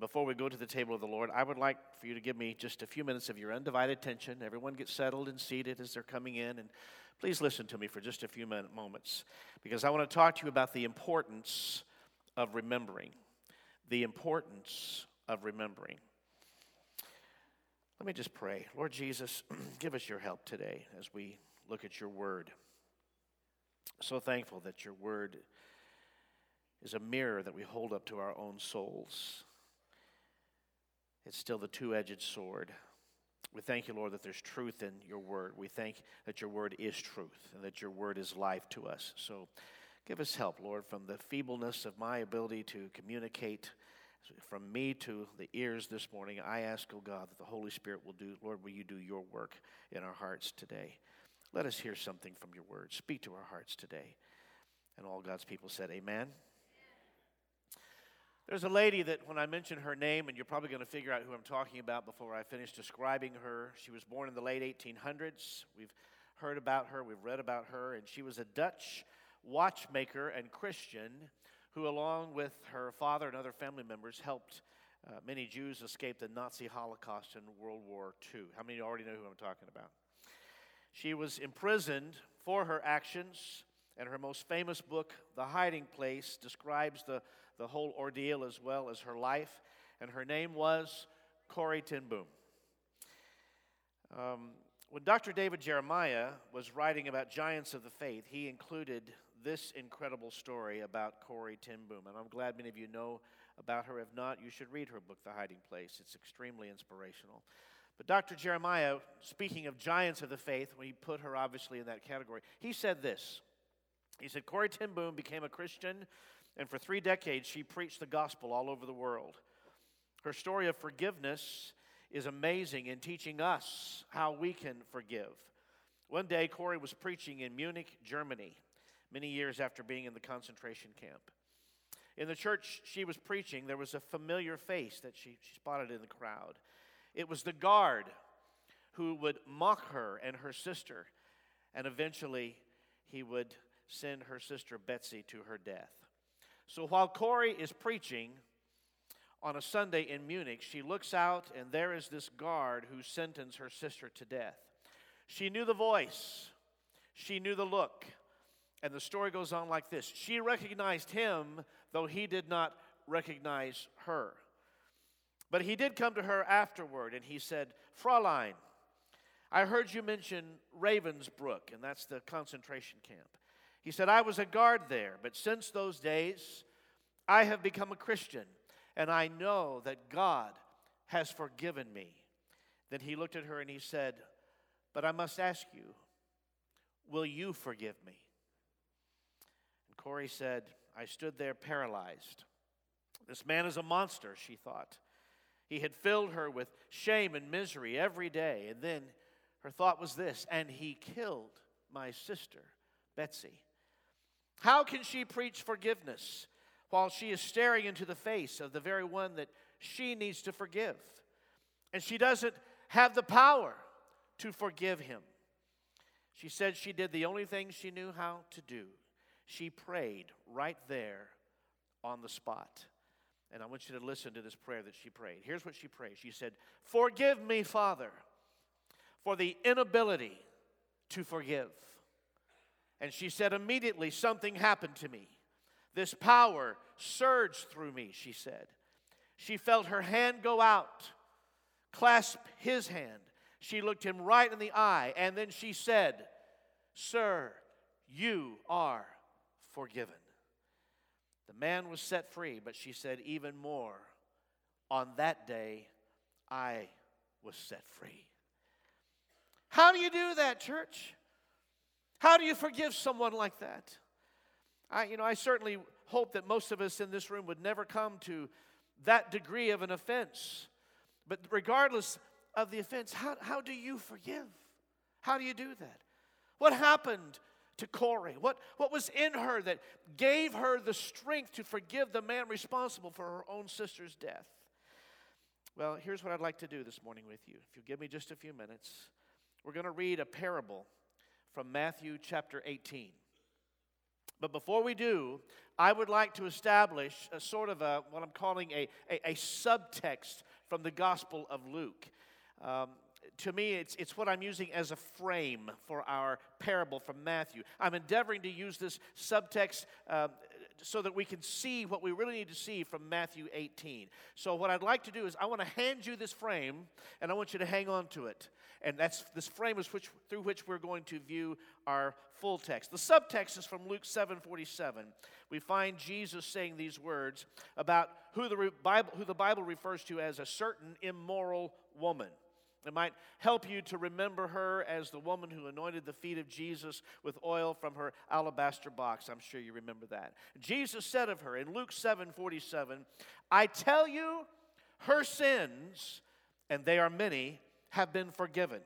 And before we go to the table of the Lord, I would like for you to give me just a few minutes of your undivided attention. Everyone get settled and seated as they're coming in. And please listen to me for just a few minute, moments because I want to talk to you about the importance of remembering. The importance of remembering. Let me just pray. Lord Jesus, give us your help today as we look at your word. So thankful that your word is a mirror that we hold up to our own souls. It's still the two edged sword. We thank you, Lord, that there's truth in your word. We thank that your word is truth and that your word is life to us. So give us help, Lord, from the feebleness of my ability to communicate from me to the ears this morning. I ask, oh God, that the Holy Spirit will do, Lord, will you do your work in our hearts today? Let us hear something from your word. Speak to our hearts today. And all God's people said, Amen. There's a lady that, when I mention her name, and you're probably going to figure out who I'm talking about before I finish describing her. She was born in the late 1800s. We've heard about her, we've read about her, and she was a Dutch watchmaker and Christian who, along with her father and other family members, helped uh, many Jews escape the Nazi Holocaust in World War II. How many already know who I'm talking about? She was imprisoned for her actions, and her most famous book, The Hiding Place, describes the, the whole ordeal as well as her life. And her name was Corrie ten Boom. Um, when Dr. David Jeremiah was writing about giants of the faith, he included this incredible story about Corrie ten Boom. And I'm glad many of you know about her. If not, you should read her book, The Hiding Place. It's extremely inspirational. But Dr. Jeremiah, speaking of giants of the faith, when he put her obviously in that category, he said this. He said, Corrie ten Boom became a Christian, and for three decades she preached the gospel all over the world. Her story of forgiveness is amazing in teaching us how we can forgive. One day, Corrie was preaching in Munich, Germany, many years after being in the concentration camp. In the church she was preaching, there was a familiar face that she, she spotted in the crowd. It was the guard who would mock her and her sister, and eventually he would send her sister Betsy to her death. So while Corrie is preaching on a Sunday in Munich, she looks out, and there is this guard who sentenced her sister to death. She knew the voice, she knew the look, and the story goes on like this She recognized him, though he did not recognize her. But he did come to her afterward and he said, Fraulein, I heard you mention Ravensbrück, and that's the concentration camp. He said, I was a guard there, but since those days, I have become a Christian, and I know that God has forgiven me. Then he looked at her and he said, But I must ask you, will you forgive me? And Corrie said, I stood there paralyzed. This man is a monster, she thought. He had filled her with shame and misery every day. And then her thought was this and he killed my sister, Betsy. How can she preach forgiveness while she is staring into the face of the very one that she needs to forgive? And she doesn't have the power to forgive him. She said she did the only thing she knew how to do. She prayed right there on the spot. And I want you to listen to this prayer that she prayed. Here's what she prayed She said, Forgive me, Father, for the inability to forgive. And she said, Immediately something happened to me. This power surged through me, she said. She felt her hand go out, clasp his hand. She looked him right in the eye, and then she said, Sir, you are forgiven. The man was set free, but she said, even more, on that day, I was set free. How do you do that, church? How do you forgive someone like that? I, you know, I certainly hope that most of us in this room would never come to that degree of an offense. But regardless of the offense, how, how do you forgive? How do you do that? What happened to Corrie? What, what was in her that gave her the strength to forgive the man responsible for her own sister's death? Well, here's what I'd like to do this morning with you. If you give me just a few minutes, we're going to read a parable from Matthew chapter 18. But before we do, I would like to establish a sort of a, what I'm calling a, a, a subtext from the Gospel of Luke. Um, to me, it's, it's what I'm using as a frame for our parable from Matthew. I'm endeavoring to use this subtext uh, so that we can see what we really need to see from Matthew 18. So, what I'd like to do is, I want to hand you this frame, and I want you to hang on to it. And that's this frame is which, through which we're going to view our full text. The subtext is from Luke 7:47. We find Jesus saying these words about who the Bible, who the Bible refers to as a certain immoral woman. It might help you to remember her as the woman who anointed the feet of Jesus with oil from her alabaster box. I'm sure you remember that. Jesus said of her in Luke 7 47, I tell you, her sins, and they are many, have been forgiven.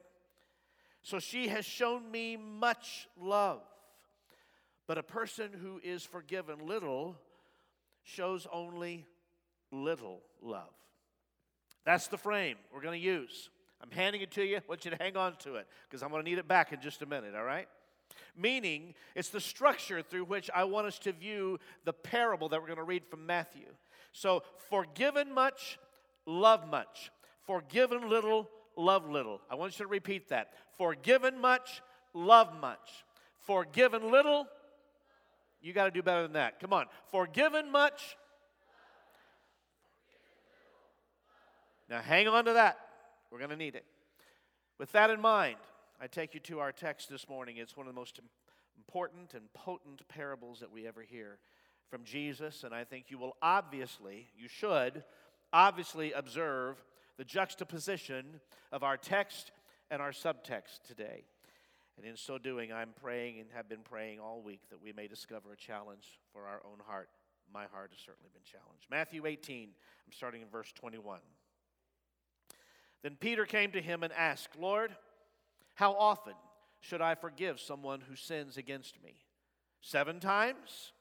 So she has shown me much love. But a person who is forgiven little shows only little love. That's the frame we're going to use. I'm handing it to you. I want you to hang on to it because I'm going to need it back in just a minute, all right? Meaning, it's the structure through which I want us to view the parable that we're going to read from Matthew. So, forgiven much, love much. Forgiven little, love little. I want you to repeat that. Forgiven much, love much. Forgiven little, you got to do better than that. Come on. Forgiven much. Now, hang on to that. We're going to need it. With that in mind, I take you to our text this morning. It's one of the most important and potent parables that we ever hear from Jesus, and I think you will obviously, you should obviously observe the juxtaposition of our text and our subtext today. And in so doing, I'm praying and have been praying all week that we may discover a challenge for our own heart. My heart has certainly been challenged. Matthew 18, I'm starting in verse 21. Then Peter came to him and asked, Lord, how often should I forgive someone who sins against me? Seven times?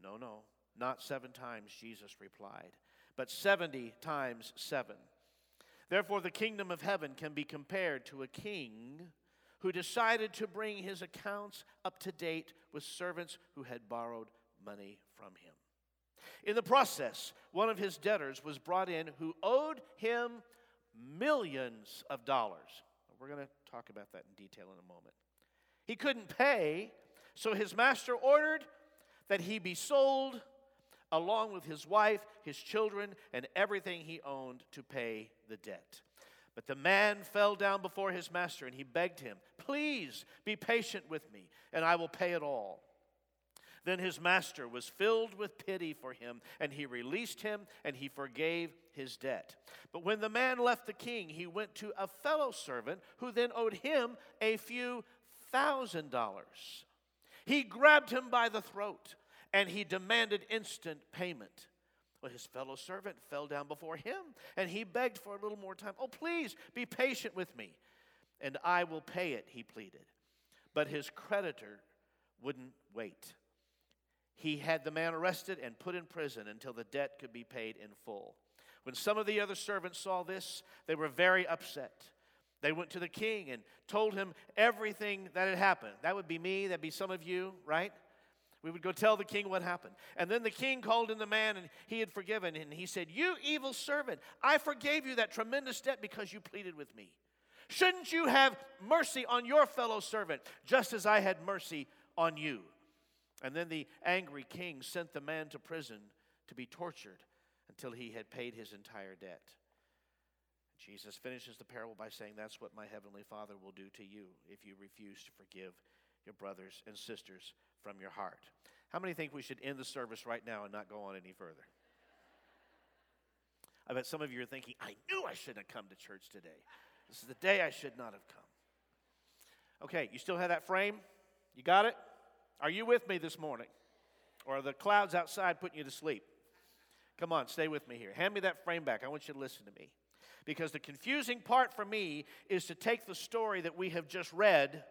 No, no, not seven times, Jesus replied, but 70 times seven. Therefore, the kingdom of heaven can be compared to a king who decided to bring his accounts up to date with servants who had borrowed money from him. In the process, one of his debtors was brought in who owed him millions of dollars. We're going to talk about that in detail in a moment. He couldn't pay, so his master ordered that he be sold along with his wife, his children, and everything he owned to pay the debt. But the man fell down before his master and he begged him, Please be patient with me, and I will pay it all. Then his master was filled with pity for him, and he released him and he forgave his debt. But when the man left the king, he went to a fellow servant who then owed him a few thousand dollars. He grabbed him by the throat and he demanded instant payment. Well, his fellow servant fell down before him and he begged for a little more time. Oh, please be patient with me and I will pay it, he pleaded. But his creditor wouldn't wait he had the man arrested and put in prison until the debt could be paid in full. When some of the other servants saw this, they were very upset. They went to the king and told him everything that had happened. That would be me, that'd be some of you, right? We would go tell the king what happened. And then the king called in the man and he had forgiven. And he said, You evil servant, I forgave you that tremendous debt because you pleaded with me. Shouldn't you have mercy on your fellow servant, just as I had mercy on you? And then the angry king sent the man to prison to be tortured until he had paid his entire debt. Jesus finishes the parable by saying, That's what my heavenly Father will do to you if you refuse to forgive your brothers and sisters from your heart. How many think we should end the service right now and not go on any further? I bet some of you are thinking, I knew I shouldn't have come to church today. This is the day I should not have come. Okay, you still have that frame? You got it? Are you with me this morning? Or are the clouds outside putting you to sleep? Come on, stay with me here. Hand me that frame back. I want you to listen to me. Because the confusing part for me is to take the story that we have just read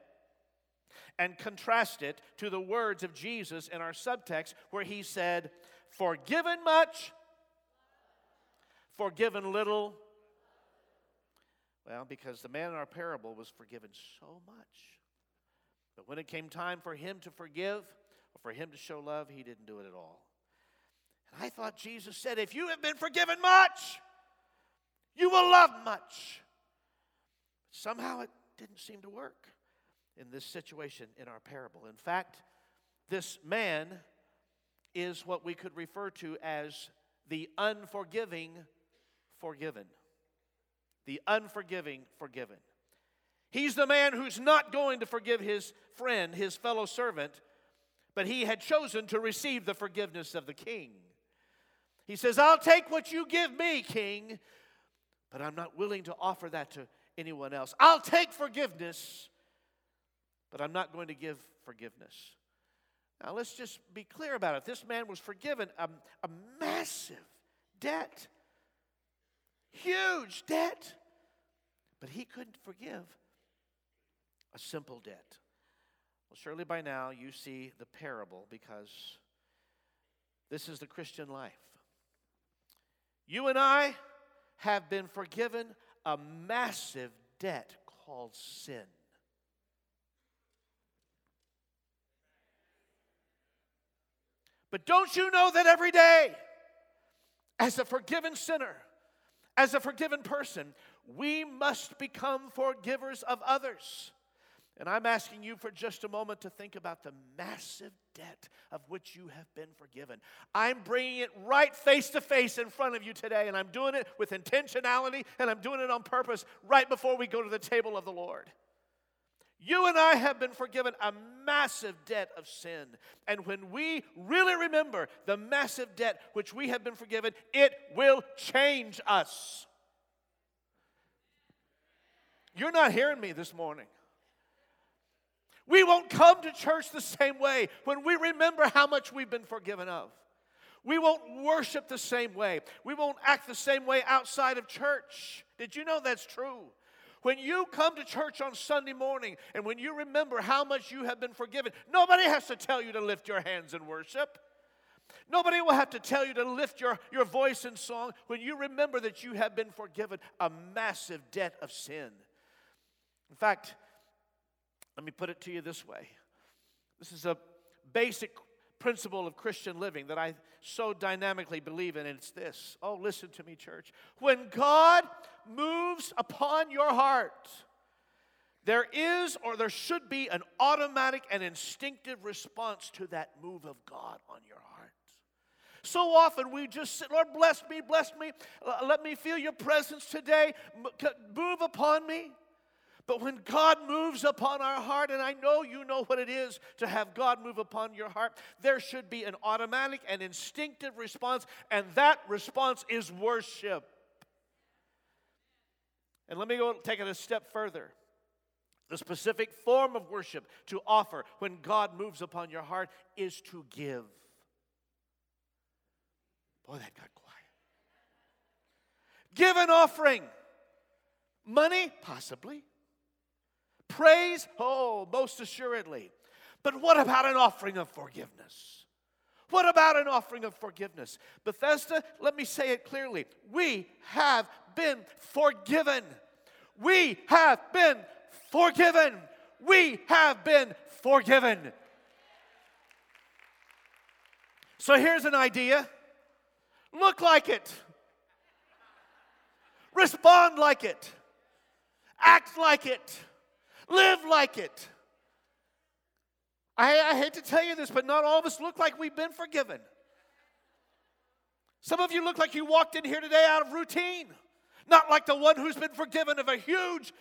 and contrast it to the words of Jesus in our subtext where he said, Forgiven much, forgiven little. Well, because the man in our parable was forgiven so much. But when it came time for him to forgive, or for him to show love, he didn't do it at all. And I thought Jesus said, If you have been forgiven much, you will love much. Somehow it didn't seem to work in this situation in our parable. In fact, this man is what we could refer to as the unforgiving forgiven. The unforgiving forgiven. He's the man who's not going to forgive his friend, his fellow servant, but he had chosen to receive the forgiveness of the king. He says, I'll take what you give me, king, but I'm not willing to offer that to anyone else. I'll take forgiveness, but I'm not going to give forgiveness. Now, let's just be clear about it. This man was forgiven a, a massive debt, huge debt, but he couldn't forgive a simple debt. Well, surely by now you see the parable because this is the Christian life. You and I have been forgiven a massive debt called sin. But don't you know that every day, as a forgiven sinner, as a forgiven person, we must become forgivers of others. And I'm asking you for just a moment to think about the massive debt of which you have been forgiven. I'm bringing it right face to face in front of you today, and I'm doing it with intentionality and I'm doing it on purpose right before we go to the table of the Lord. You and I have been forgiven a massive debt of sin. And when we really remember the massive debt which we have been forgiven, it will change us. You're not hearing me this morning. We won't come to church the same way when we remember how much we've been forgiven of. We won't worship the same way. We won't act the same way outside of church. Did you know that's true? When you come to church on Sunday morning and when you remember how much you have been forgiven, nobody has to tell you to lift your hands in worship. Nobody will have to tell you to lift your, your voice in song when you remember that you have been forgiven a massive debt of sin. In fact, let me put it to you this way this is a basic principle of Christian living that I so dynamically believe in, and it's this. Oh, listen to me, church. When God moves upon your heart, there is or there should be an automatic and instinctive response to that move of God on your heart. So often we just say, Lord, bless me, bless me, let me feel your presence today, move upon me. But when God moves upon our heart, and I know you know what it is to have God move upon your heart, there should be an automatic and instinctive response, and that response is worship. And let me go take it a step further. The specific form of worship to offer when God moves upon your heart is to give. Boy, that got quiet. Give an offering. Money? Possibly. Praise? Oh, most assuredly. But what about an offering of forgiveness? What about an offering of forgiveness? Bethesda, let me say it clearly. We have been forgiven. We have been forgiven. We have been forgiven. So here's an idea look like it, respond like it, act like it. Live like it. I, I hate to tell you this, but not all of us look like we've been forgiven. Some of you look like you walked in here today out of routine, not like the one who's been forgiven of a huge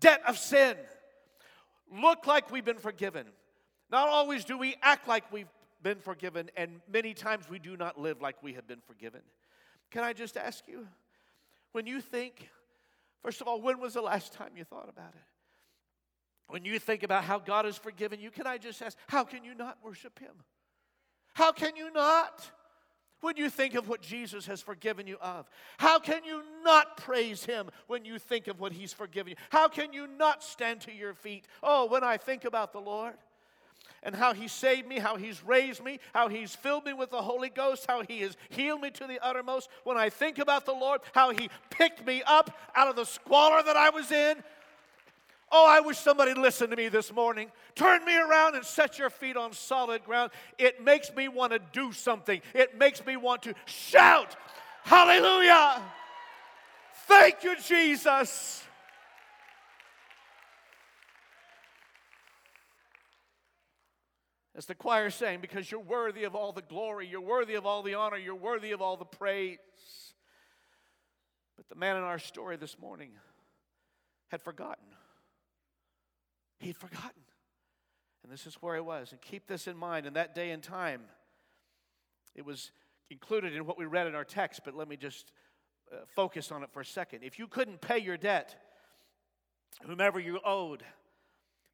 debt of sin. Look like we've been forgiven. Not always do we act like we've been forgiven, and many times we do not live like we have been forgiven. Can I just ask you, when you think, first of all, when was the last time you thought about it? When you think about how God has forgiven you, can I just ask, how can you not worship Him? How can you not? When you think of what Jesus has forgiven you of, how can you not praise Him when you think of what He's forgiven you? How can you not stand to your feet? Oh, when I think about the Lord and how He saved me, how He's raised me, how He's filled me with the Holy Ghost, how He has healed me to the uttermost. When I think about the Lord, how He picked me up out of the squalor that I was in, Oh, I wish somebody listened to me this morning. Turn me around and set your feet on solid ground. It makes me want to do something. It makes me want to shout, Hallelujah! Thank you, Jesus. As the choir sang, because you're worthy of all the glory, you're worthy of all the honor, you're worthy of all the praise. But the man in our story this morning had forgotten. He'd forgotten. And this is where he was. And keep this in mind. In that day and time, it was included in what we read in our text, but let me just uh, focus on it for a second. If you couldn't pay your debt, whomever you owed,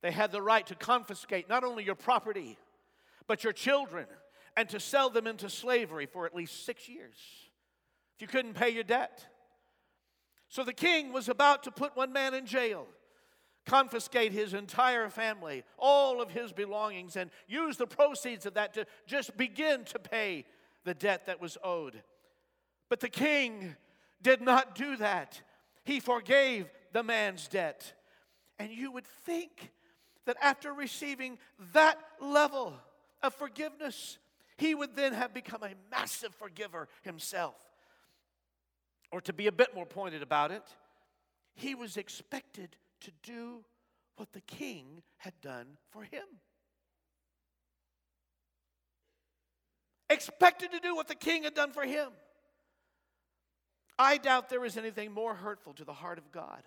they had the right to confiscate not only your property, but your children, and to sell them into slavery for at least six years if you couldn't pay your debt. So the king was about to put one man in jail, confiscate his entire family, all of his belongings, and use the proceeds of that to just begin to pay the debt that was owed. But the king did not do that. He forgave the man's debt. And you would think that after receiving that level of forgiveness, he would then have become a massive forgiver himself. Or to be a bit more pointed about it, he was expected to do what the king had done for him. Expected to do what the king had done for him. I doubt there is anything more hurtful to the heart of God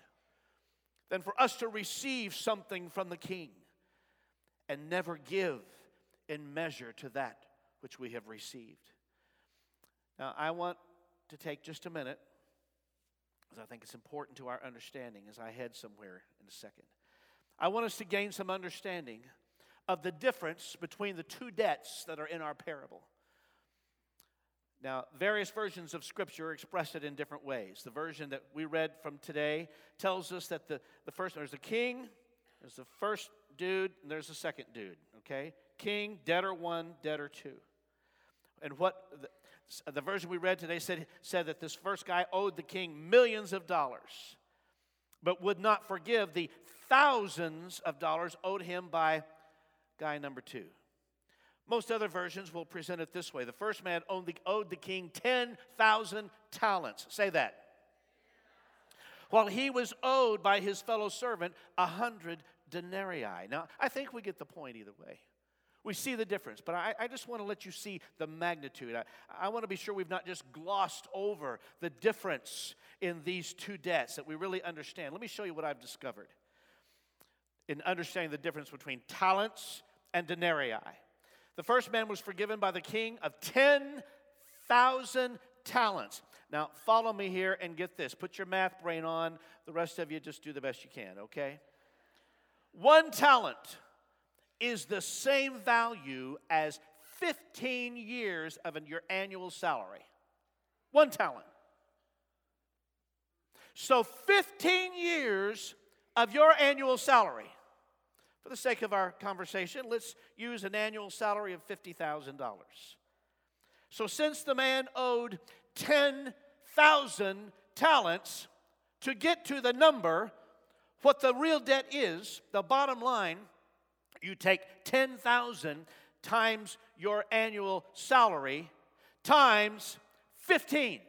than for us to receive something from the king and never give in measure to that which we have received. Now, I want to take just a minute, because I think it's important to our understanding as I head somewhere in a second. I want us to gain some understanding of the difference between the two debts that are in our parable. Now, various versions of Scripture express it in different ways. The version that we read from today tells us that the, the first, there's a king, there's the first dude, and there's a second dude, okay? king, debtor one, debtor two. And what the, version we read today said, said that this first guy owed the king millions of dollars, but would not forgive the thousands of dollars owed him by guy number two. Most other versions will present it this way the first man owed the, owed the king 10,000 talents. Say that. While he was owed by his fellow servant a hundred denarii. Now, I think we get the point either way. We see the difference, but I, I just want to let you see the magnitude. I, I want to be sure we've not just glossed over the difference in these two debts, that we really understand. Let me show you what I've discovered in understanding the difference between talents and denarii. The first man was forgiven by the king of 10,000 talents. Now, follow me here and get this. Put your math brain on. The rest of you just do the best you can, okay? One talent is the same value as 15 years of your annual salary. One talent. So, 15 years of your annual salary. For the sake of our conversation, let's use an annual salary of $50,000. So, since the man owed 10,000 talents to get to the number, what the real debt is, the bottom line you take 10,000 times your annual salary times 15.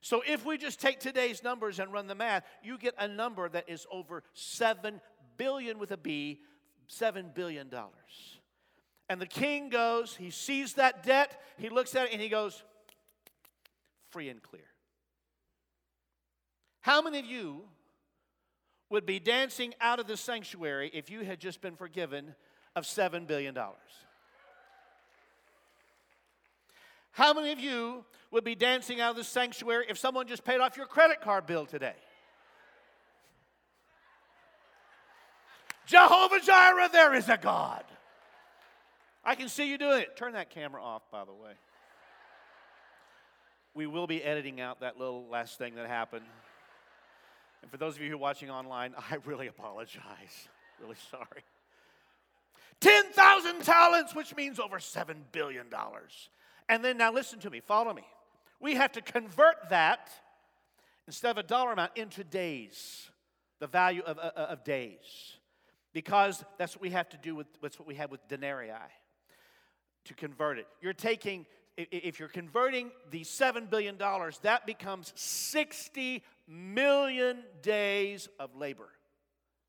So if we just take today's numbers and run the math, you get a number that is over 7 billion with a B, 7 billion dollars. And the king goes, he sees that debt, he looks at it and he goes, free and clear. How many of you would be dancing out of the sanctuary if you had just been forgiven of $7 billion? How many of you would be dancing out of the sanctuary if someone just paid off your credit card bill today? Jehovah Jireh, there is a God. I can see you doing it. Turn that camera off, by the way. We will be editing out that little last thing that happened. And for those of you who are watching online, I really apologize. Really sorry. 10,000 talents, which means over $7 billion. And then now listen to me, follow me. We have to convert that instead of a dollar amount into days the value of, of, of days. Because that's what we have to do with that's what we have with denarii to convert it. You're taking if you're converting the $7 billion, that becomes 60 million days of labor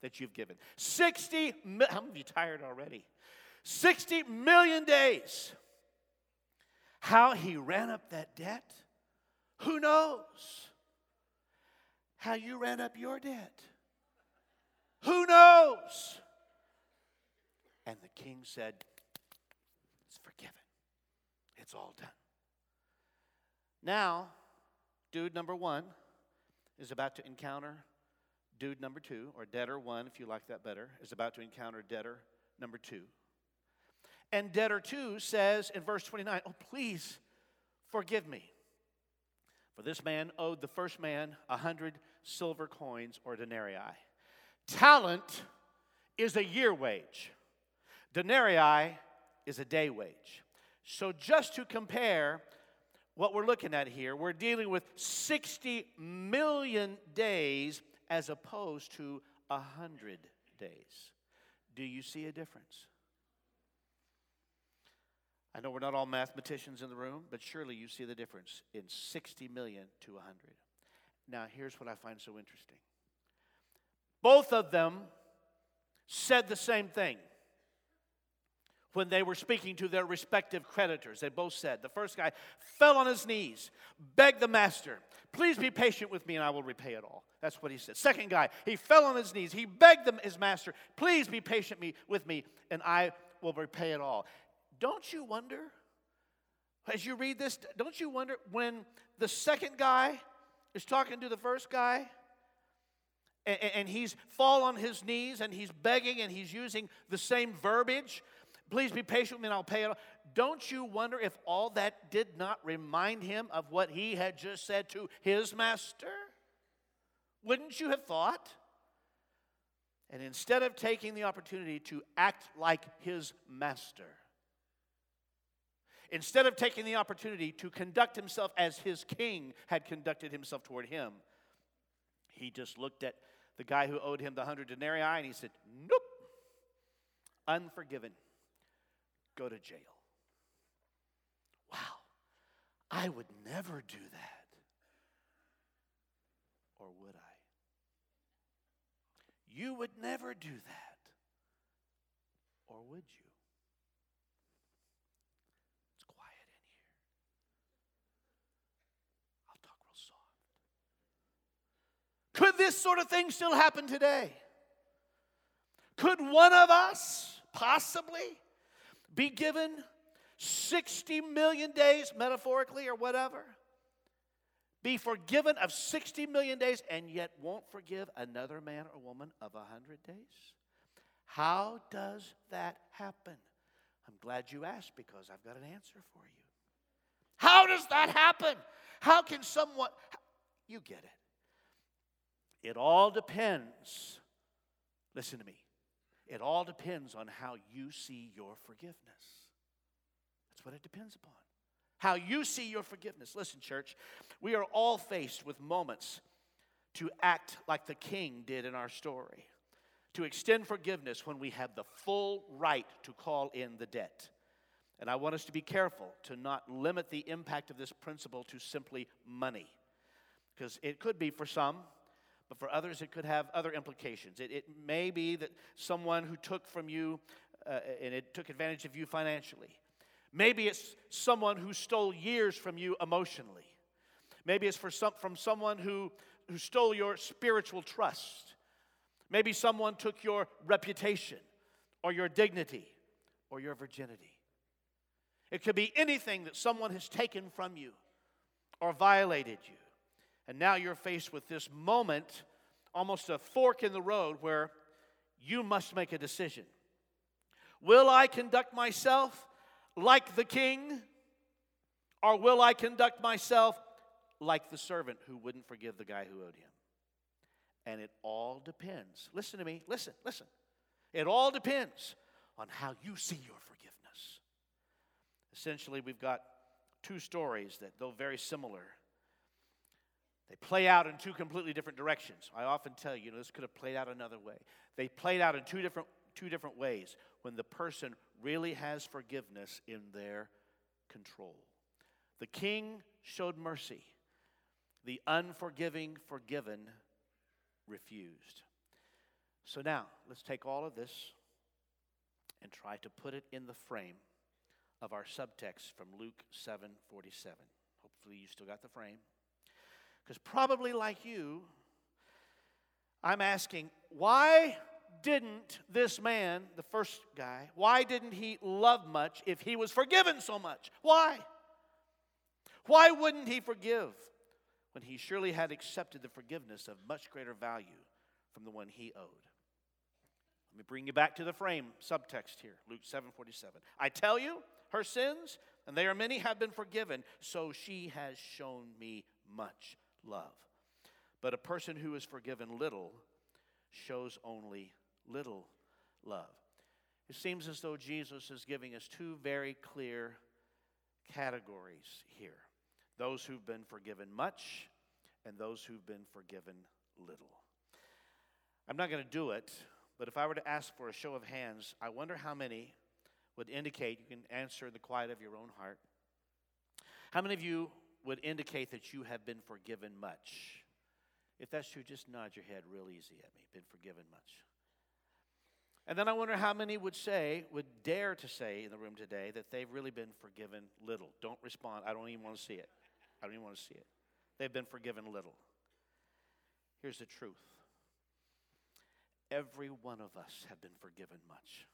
that you've given. 60, how many of you tired already? 60 million days. How he ran up that debt, who knows? How you ran up your debt, who knows? And the king said. It's all done. Now, dude number one is about to encounter dude number two, or debtor one, if you like that better, is about to encounter debtor number two. And debtor two says in verse 29, Oh, please forgive me. For this man owed the first man a hundred silver coins or denarii. Talent is a year wage, denarii is a day wage. So, just to compare what we're looking at here, we're dealing with 60 million days as opposed to 100 days. Do you see a difference? I know we're not all mathematicians in the room, but surely you see the difference in 60 million to 100. Now, here's what I find so interesting both of them said the same thing when they were speaking to their respective creditors. They both said, the first guy fell on his knees, begged the master, please be patient with me and I will repay it all. That's what he said. Second guy, he fell on his knees, he begged them, his master, please be patient me, with me and I will repay it all. Don't you wonder, as you read this, don't you wonder when the second guy is talking to the first guy? And, he's fall on his knees and he's begging and he's using the same verbiage Please be patient with me and I'll pay it. Don't you wonder if all that did not remind him of what he had just said to his master? Wouldn't you have thought? And instead of taking the opportunity to act like his master, instead of taking the opportunity to conduct himself as his king had conducted himself toward him, he just looked at the guy who owed him the hundred denarii and he said, Nope, unforgiven go to jail. Wow, I would never do that. Or would I? You would never do that. Or would you? It's quiet in here. I'll talk real soft. Could this sort of thing still happen today? Could one of us possibly be given 60 million days, metaphorically or whatever, be forgiven of 60 million days, and yet won't forgive another man or woman of 100 days? How does that happen? I'm glad you asked because I've got an answer for you. How does that happen? How can someone, you get it. It all depends. Listen to me. It all depends on how you see your forgiveness. That's what it depends upon. How you see your forgiveness. Listen, church, we are all faced with moments to act like the king did in our story, to extend forgiveness when we have the full right to call in the debt. And I want us to be careful to not limit the impact of this principle to simply money. Because it could be for some, but for others, it could have other implications. It, it may be that someone who took from you uh, and it took advantage of you financially. Maybe it's someone who stole years from you emotionally. Maybe it's for some, from someone who, who stole your spiritual trust. Maybe someone took your reputation or your dignity or your virginity. It could be anything that someone has taken from you or violated you. And now you're faced with this moment, almost a fork in the road, where you must make a decision. Will I conduct myself like the king, or will I conduct myself like the servant who wouldn't forgive the guy who owed him? And it all depends. Listen to me, listen, listen. It all depends on how you see your forgiveness. Essentially, we've got two stories that, though very similar, They play out in two completely different directions. I often tell you, you know, this could have played out another way. They played out in two different, two different ways when the person really has forgiveness in their control. The king showed mercy, the unforgiving, forgiven refused. So now, let's take all of this and try to put it in the frame of our subtext from Luke 7:47. Hopefully you still got the frame. Cuz probably like you I'm asking why didn't this man, the first guy, why didn't he love much if he was forgiven so much? Why? Why wouldn't he forgive when he surely had accepted the forgiveness of much greater value from the one he owed? Let me bring you back to the frame subtext here, Luke 7:47. I tell you, her sins, and they are many, have been forgiven, so she has shown me much love. But a person who is forgiven little shows only little love. It seems as though Jesus is giving us two very clear categories here those who've been forgiven much and those who've been forgiven little. I'm not going to do it, but if I were to ask for a show of hands, I wonder how many would indicate, you can answer in the quiet of your own heart. How many of you would indicate that you have been forgiven much? If that's true, just nod your head real easy at me. Been forgiven much. And then I wonder how many would say, would dare to say in the room today that they've really been forgiven little. Don't respond. I don't even want to see it. I don't even want to see it. They've been forgiven little. Here's the truth every one of us have been forgiven much.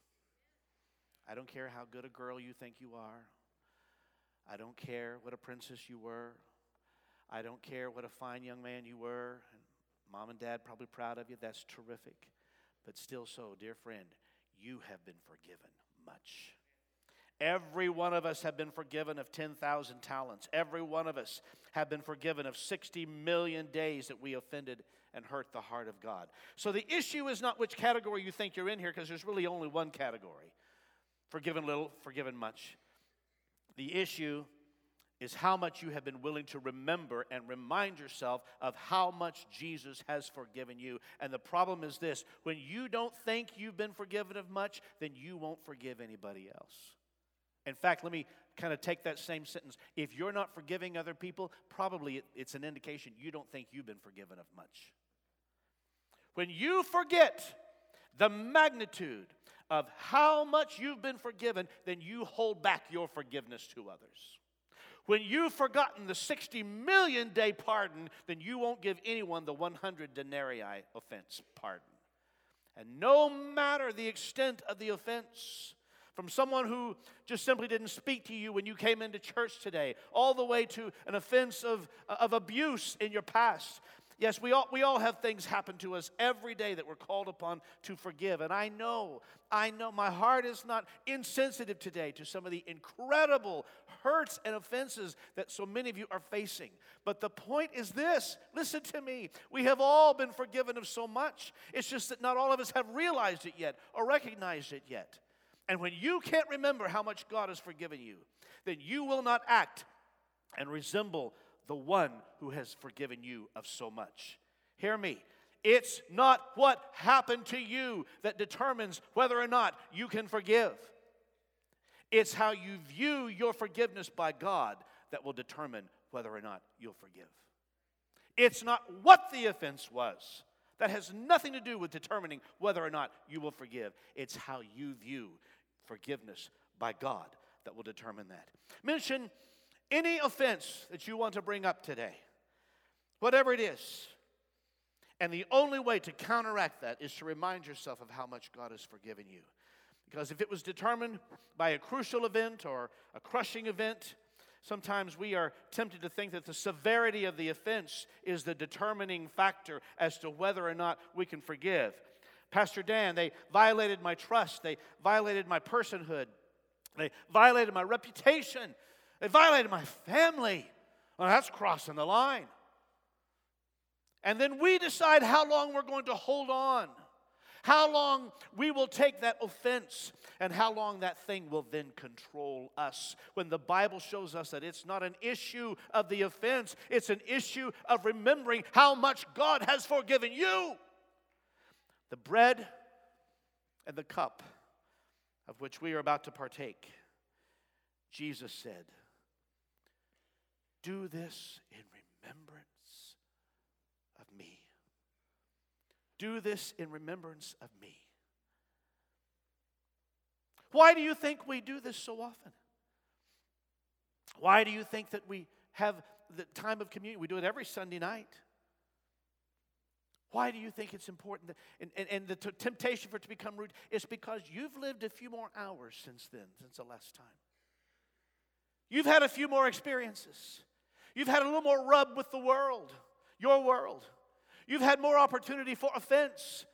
I don't care how good a girl you think you are. I don't care what a princess you were. I don't care what a fine young man you were. And mom and dad probably proud of you. That's terrific. But still so, dear friend, you have been forgiven much. Every one of us have been forgiven of 10,000 talents. Every one of us have been forgiven of 60 million days that we offended and hurt the heart of God. So the issue is not which category you think you're in here, because there's really only one category forgiven little, forgiven much. The issue is how much you have been willing to remember and remind yourself of how much Jesus has forgiven you. And the problem is this when you don't think you've been forgiven of much, then you won't forgive anybody else. In fact, let me kind of take that same sentence. If you're not forgiving other people, probably it's an indication you don't think you've been forgiven of much. When you forget the magnitude of how much you've been forgiven, then you hold back your forgiveness to others. When you've forgotten the 60 million day pardon, then you won't give anyone the 100 denarii offense pardon. And no matter the extent of the offense, from someone who just simply didn't speak to you when you came into church today, all the way to an offense of, of abuse in your past. Yes, we all, we all have things happen to us every day that we're called upon to forgive. And I know, I know my heart is not insensitive today to some of the incredible hurts and offenses that so many of you are facing. But the point is this listen to me. We have all been forgiven of so much. It's just that not all of us have realized it yet or recognized it yet. And when you can't remember how much God has forgiven you, then you will not act and resemble the one who has forgiven you of so much. Hear me. It's not what happened to you that determines whether or not you can forgive. It's how you view your forgiveness by God that will determine whether or not you'll forgive. It's not what the offense was. That has nothing to do with determining whether or not you will forgive. It's how you view forgiveness by God that will determine that. Mention any offense that you want to bring up today, whatever it is. And the only way to counteract that is to remind yourself of how much God has forgiven you. Because if it was determined by a crucial event or a crushing event, sometimes we are tempted to think that the severity of the offense is the determining factor as to whether or not we can forgive. Pastor Dan, they violated my trust. They violated my personhood. They violated my reputation. They violated my family. Well, that's crossing the line. And then we decide how long we're going to hold on. How long we will take that offense and how long that thing will then control us. When the Bible shows us that it's not an issue of the offense, it's an issue of remembering how much God has forgiven you. The bread and the cup of which we are about to partake, Jesus said, Do this in remembrance of me. Do this in remembrance of me. Why do you think we do this so often? Why do you think that we have the time of communion? We do it every Sunday night. Why do you think it's important? That, and, and, and the t- temptation for it to become rude is because you've lived a few more hours since then, since the last time. You've had a few more experiences. You've had a little more rub with the world, your world. You've had more opportunity for offense.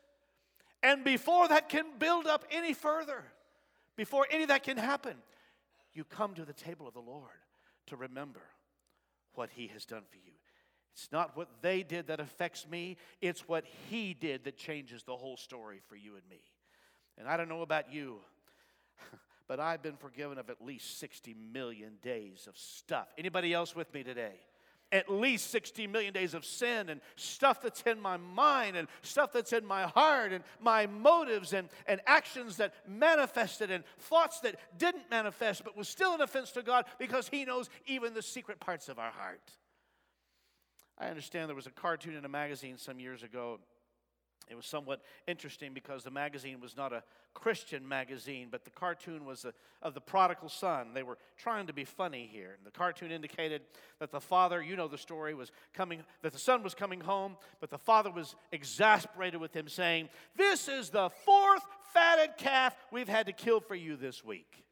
And before that can build up any further, before any of that can happen, you come to the table of the Lord to remember what He has done for you. It's not what they did that affects me, it's what He did that changes the whole story for you and me. And I don't know about you, but I've been forgiven of at least 60 million days of stuff. Anybody else with me today? at least 60 million days of sin and stuff that's in my mind and stuff that's in my heart and my motives and, and actions that manifested and thoughts that didn't manifest but was still an offense to God because He knows even the secret parts of our heart. I understand there was a cartoon in a magazine some years ago it was somewhat interesting because the magazine was not a Christian magazine, but the cartoon was a, of the prodigal son. They were trying to be funny here. And the cartoon indicated that the father, you know the story, was coming, that the son was coming home, but the father was exasperated with him, saying, This is the fourth fatted calf we've had to kill for you this week.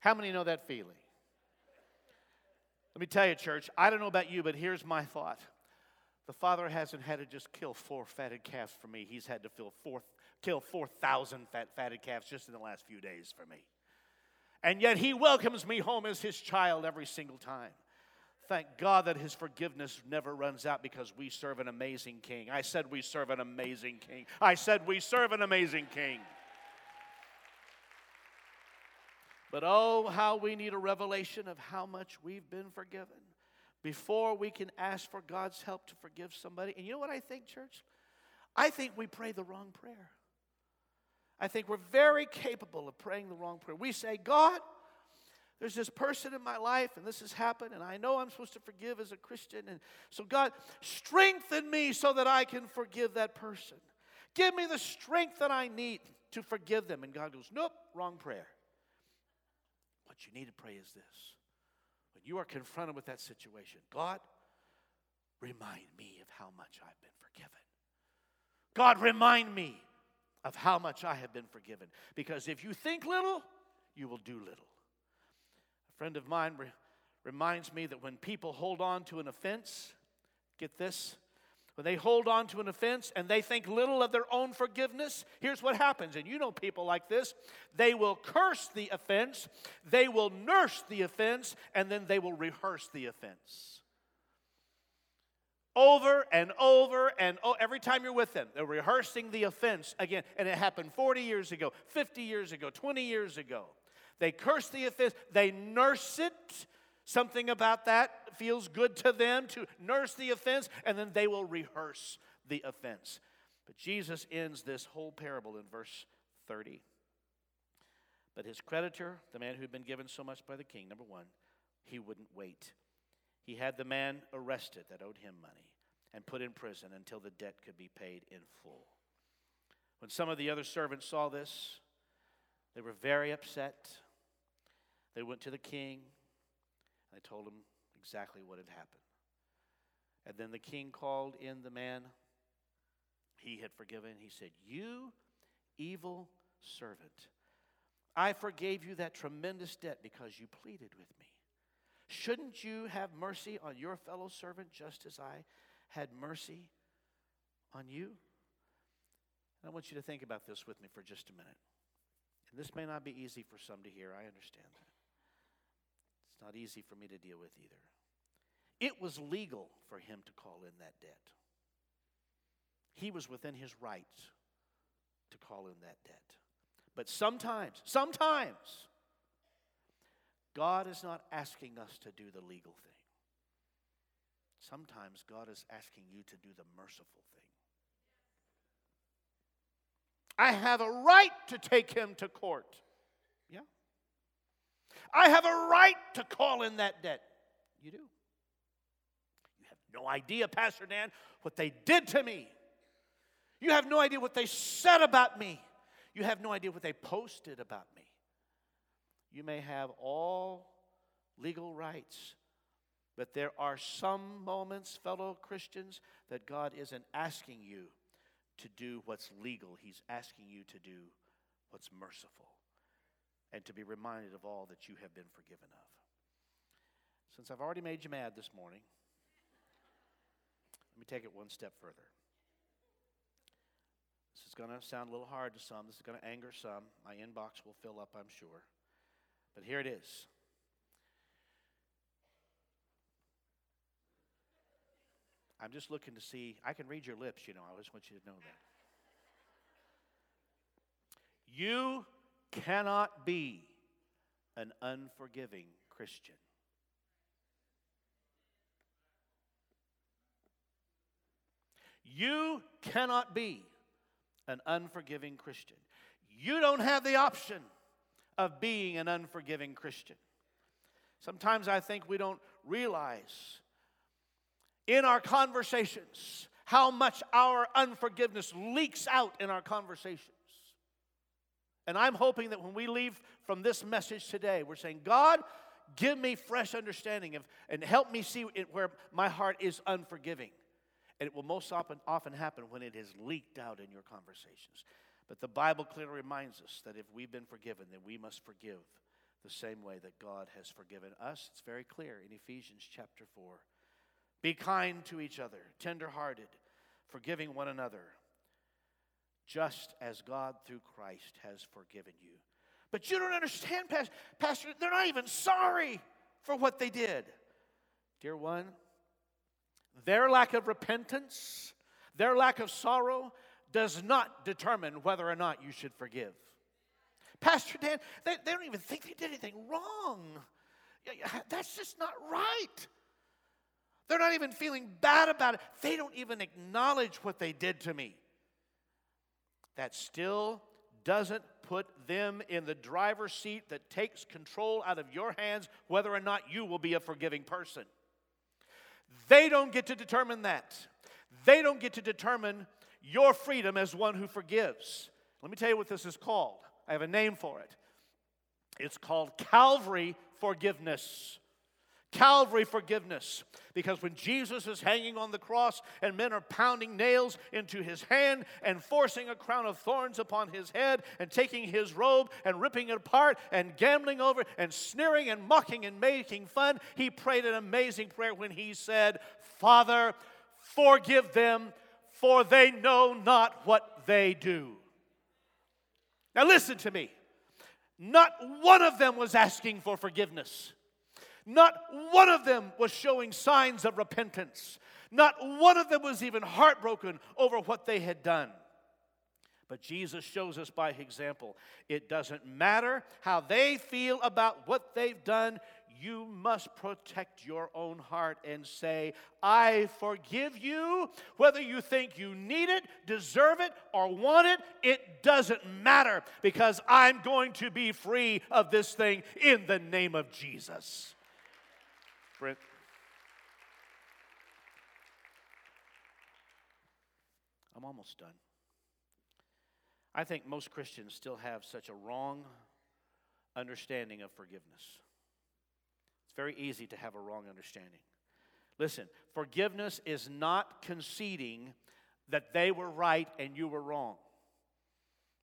How many know that feeling? Let me tell you, church, I don't know about you, but here's my thought. The Father hasn't had to just kill four fatted calves for me. He's had to four, kill 4,000 fat, fatted calves just in the last few days for me. And yet He welcomes me home as His child every single time. Thank God that His forgiveness never runs out because we serve an amazing King. I said we serve an amazing King. I said we serve an amazing King. But oh, how we need a revelation of how much we've been forgiven before we can ask for God's help to forgive somebody. And you know what I think, church? I think we pray the wrong prayer. I think we're very capable of praying the wrong prayer. We say, God, there's this person in my life and this has happened and I know I'm supposed to forgive as a Christian. And so, God, strengthen me so that I can forgive that person. Give me the strength that I need to forgive them. And God goes, Nope, wrong prayer. What you need to pray is this you are confronted with that situation, God, remind me of how much I've been forgiven. God, remind me of how much I have been forgiven. Because if you think little, you will do little. A friend of mine re- reminds me that when people hold on to an offense, get this, when they hold on to an offense and they think little of their own forgiveness, here's what happens. And you know people like this. They will curse the offense, they will nurse the offense, and then they will rehearse the offense. Over and over and oh, every time you're with them, they're rehearsing the offense again. And it happened 40 years ago, 50 years ago, 20 years ago. They curse the offense, they nurse it, Something about that feels good to them to nurse the offense, and then they will rehearse the offense. But Jesus ends this whole parable in verse 30. But his creditor, the man who had been given so much by the king, number one, he wouldn't wait. He had the man arrested that owed him money and put in prison until the debt could be paid in full. When some of the other servants saw this, they were very upset. They went to the king I told him exactly what had happened. And then the king called in the man he had forgiven. He said, You evil servant, I forgave you that tremendous debt because you pleaded with me. Shouldn't you have mercy on your fellow servant just as I had mercy on you? And I want you to think about this with me for just a minute. And this may not be easy for some to hear, I understand that. It's not easy for me to deal with either. It was legal for him to call in that debt. he was within his rights to call in that debt. But sometimes, sometimes, God is not asking us to do the legal thing. Sometimes God is asking you to do the merciful thing. I have a right to take him to court. Yeah. I have a right to call in that debt. You do. You have no idea, Pastor Dan, what they did to me. You have no idea what they said about me. You have no idea what they posted about me. You may have all legal rights, but there are some moments, fellow Christians, that God isn't asking you to do what's legal. He's asking you to do what's merciful and to be reminded of all that you have been forgiven of. Since I've already made you mad this morning, let me take it one step further. This is going to sound a little hard to some. This is going to anger some. My inbox will fill up, I'm sure. But here it is. I'm just looking to see, I can read your lips, you know. I just want you to know that. You cannot be an unforgiving Christian. You cannot be an unforgiving Christian. You don't have the option of being an unforgiving Christian. Sometimes I think we don't realize in our conversations how much our unforgiveness leaks out in our conversations. And I'm hoping that when we leave from this message today, we're saying, God, give me fresh understanding of, and help me see it where my heart is unforgiving. And it will most often, often happen when it is leaked out in your conversations. But the Bible clearly reminds us that if we've been forgiven, then we must forgive the same way that God has forgiven us. It's very clear in Ephesians chapter 4. Be kind to each other, tenderhearted, forgiving one another, just as God through Christ has forgiven you. But you don't understand, Pastor. They're not even sorry for what they did. Dear one, their lack of repentance, their lack of sorrow does not determine whether or not you should forgive. Pastor Dan, they, they don't even think they did anything wrong. That's just not right. They're not even feeling bad about it. They don't even acknowledge what they did to me. That still doesn't put them in the driver's seat that takes control out of your hands whether or not you will be a forgiving person. They don't get to determine that. They don't get to determine your freedom as one who forgives. Let me tell you what this is called. I have a name for it. It's called Calvary forgiveness. Calvary forgiveness. Because when Jesus is hanging on the cross and men are pounding nails into his hand and forcing a crown of thorns upon his head and taking his robe and ripping it apart and gambling over and sneering and mocking and making fun, he prayed an amazing prayer when he said, Father, forgive them, for they know not what they do. Now, listen to me. Not one of them was asking for forgiveness. Not one of them was showing signs of repentance. Not one of them was even heartbroken over what they had done. But Jesus shows us by example it doesn't matter how they feel about what they've done, you must protect your own heart and say, I forgive you. Whether you think you need it, deserve it, or want it, it doesn't matter because I'm going to be free of this thing in the name of Jesus. Brent. I'm almost done. I think most Christians still have such a wrong understanding of forgiveness. It's very easy to have a wrong understanding. Listen, forgiveness is not conceding that they were right and you were wrong.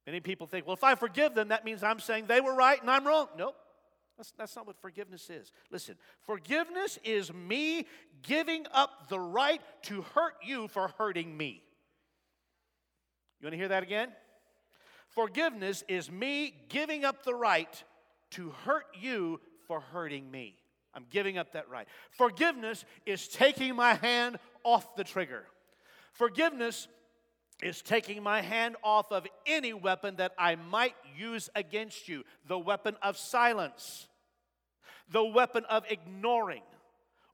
Many people think, well, if I forgive them, that means I'm saying they were right and I'm wrong. Nope. That's, that's not what forgiveness is. Listen, forgiveness is me giving up the right to hurt you for hurting me. You want to hear that again? Forgiveness is me giving up the right to hurt you for hurting me. I'm giving up that right. Forgiveness is taking my hand off the trigger. Forgiveness is taking my hand off of any weapon that I might use against you the weapon of silence, the weapon of ignoring,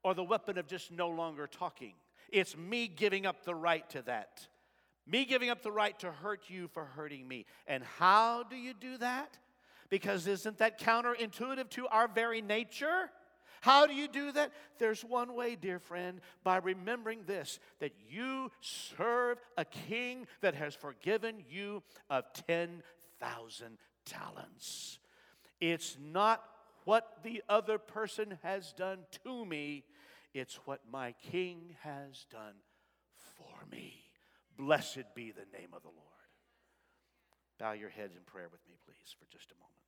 or the weapon of just no longer talking. It's me giving up the right to that. Me giving up the right to hurt you for hurting me. And how do you do that? Because isn't that counterintuitive to our very nature? How do you do that? There's one way, dear friend, by remembering this that you serve a king that has forgiven you of 10,000 talents. It's not what the other person has done to me, it's what my king has done for me. Blessed be the name of the Lord. Bow your heads in prayer with me, please, for just a moment.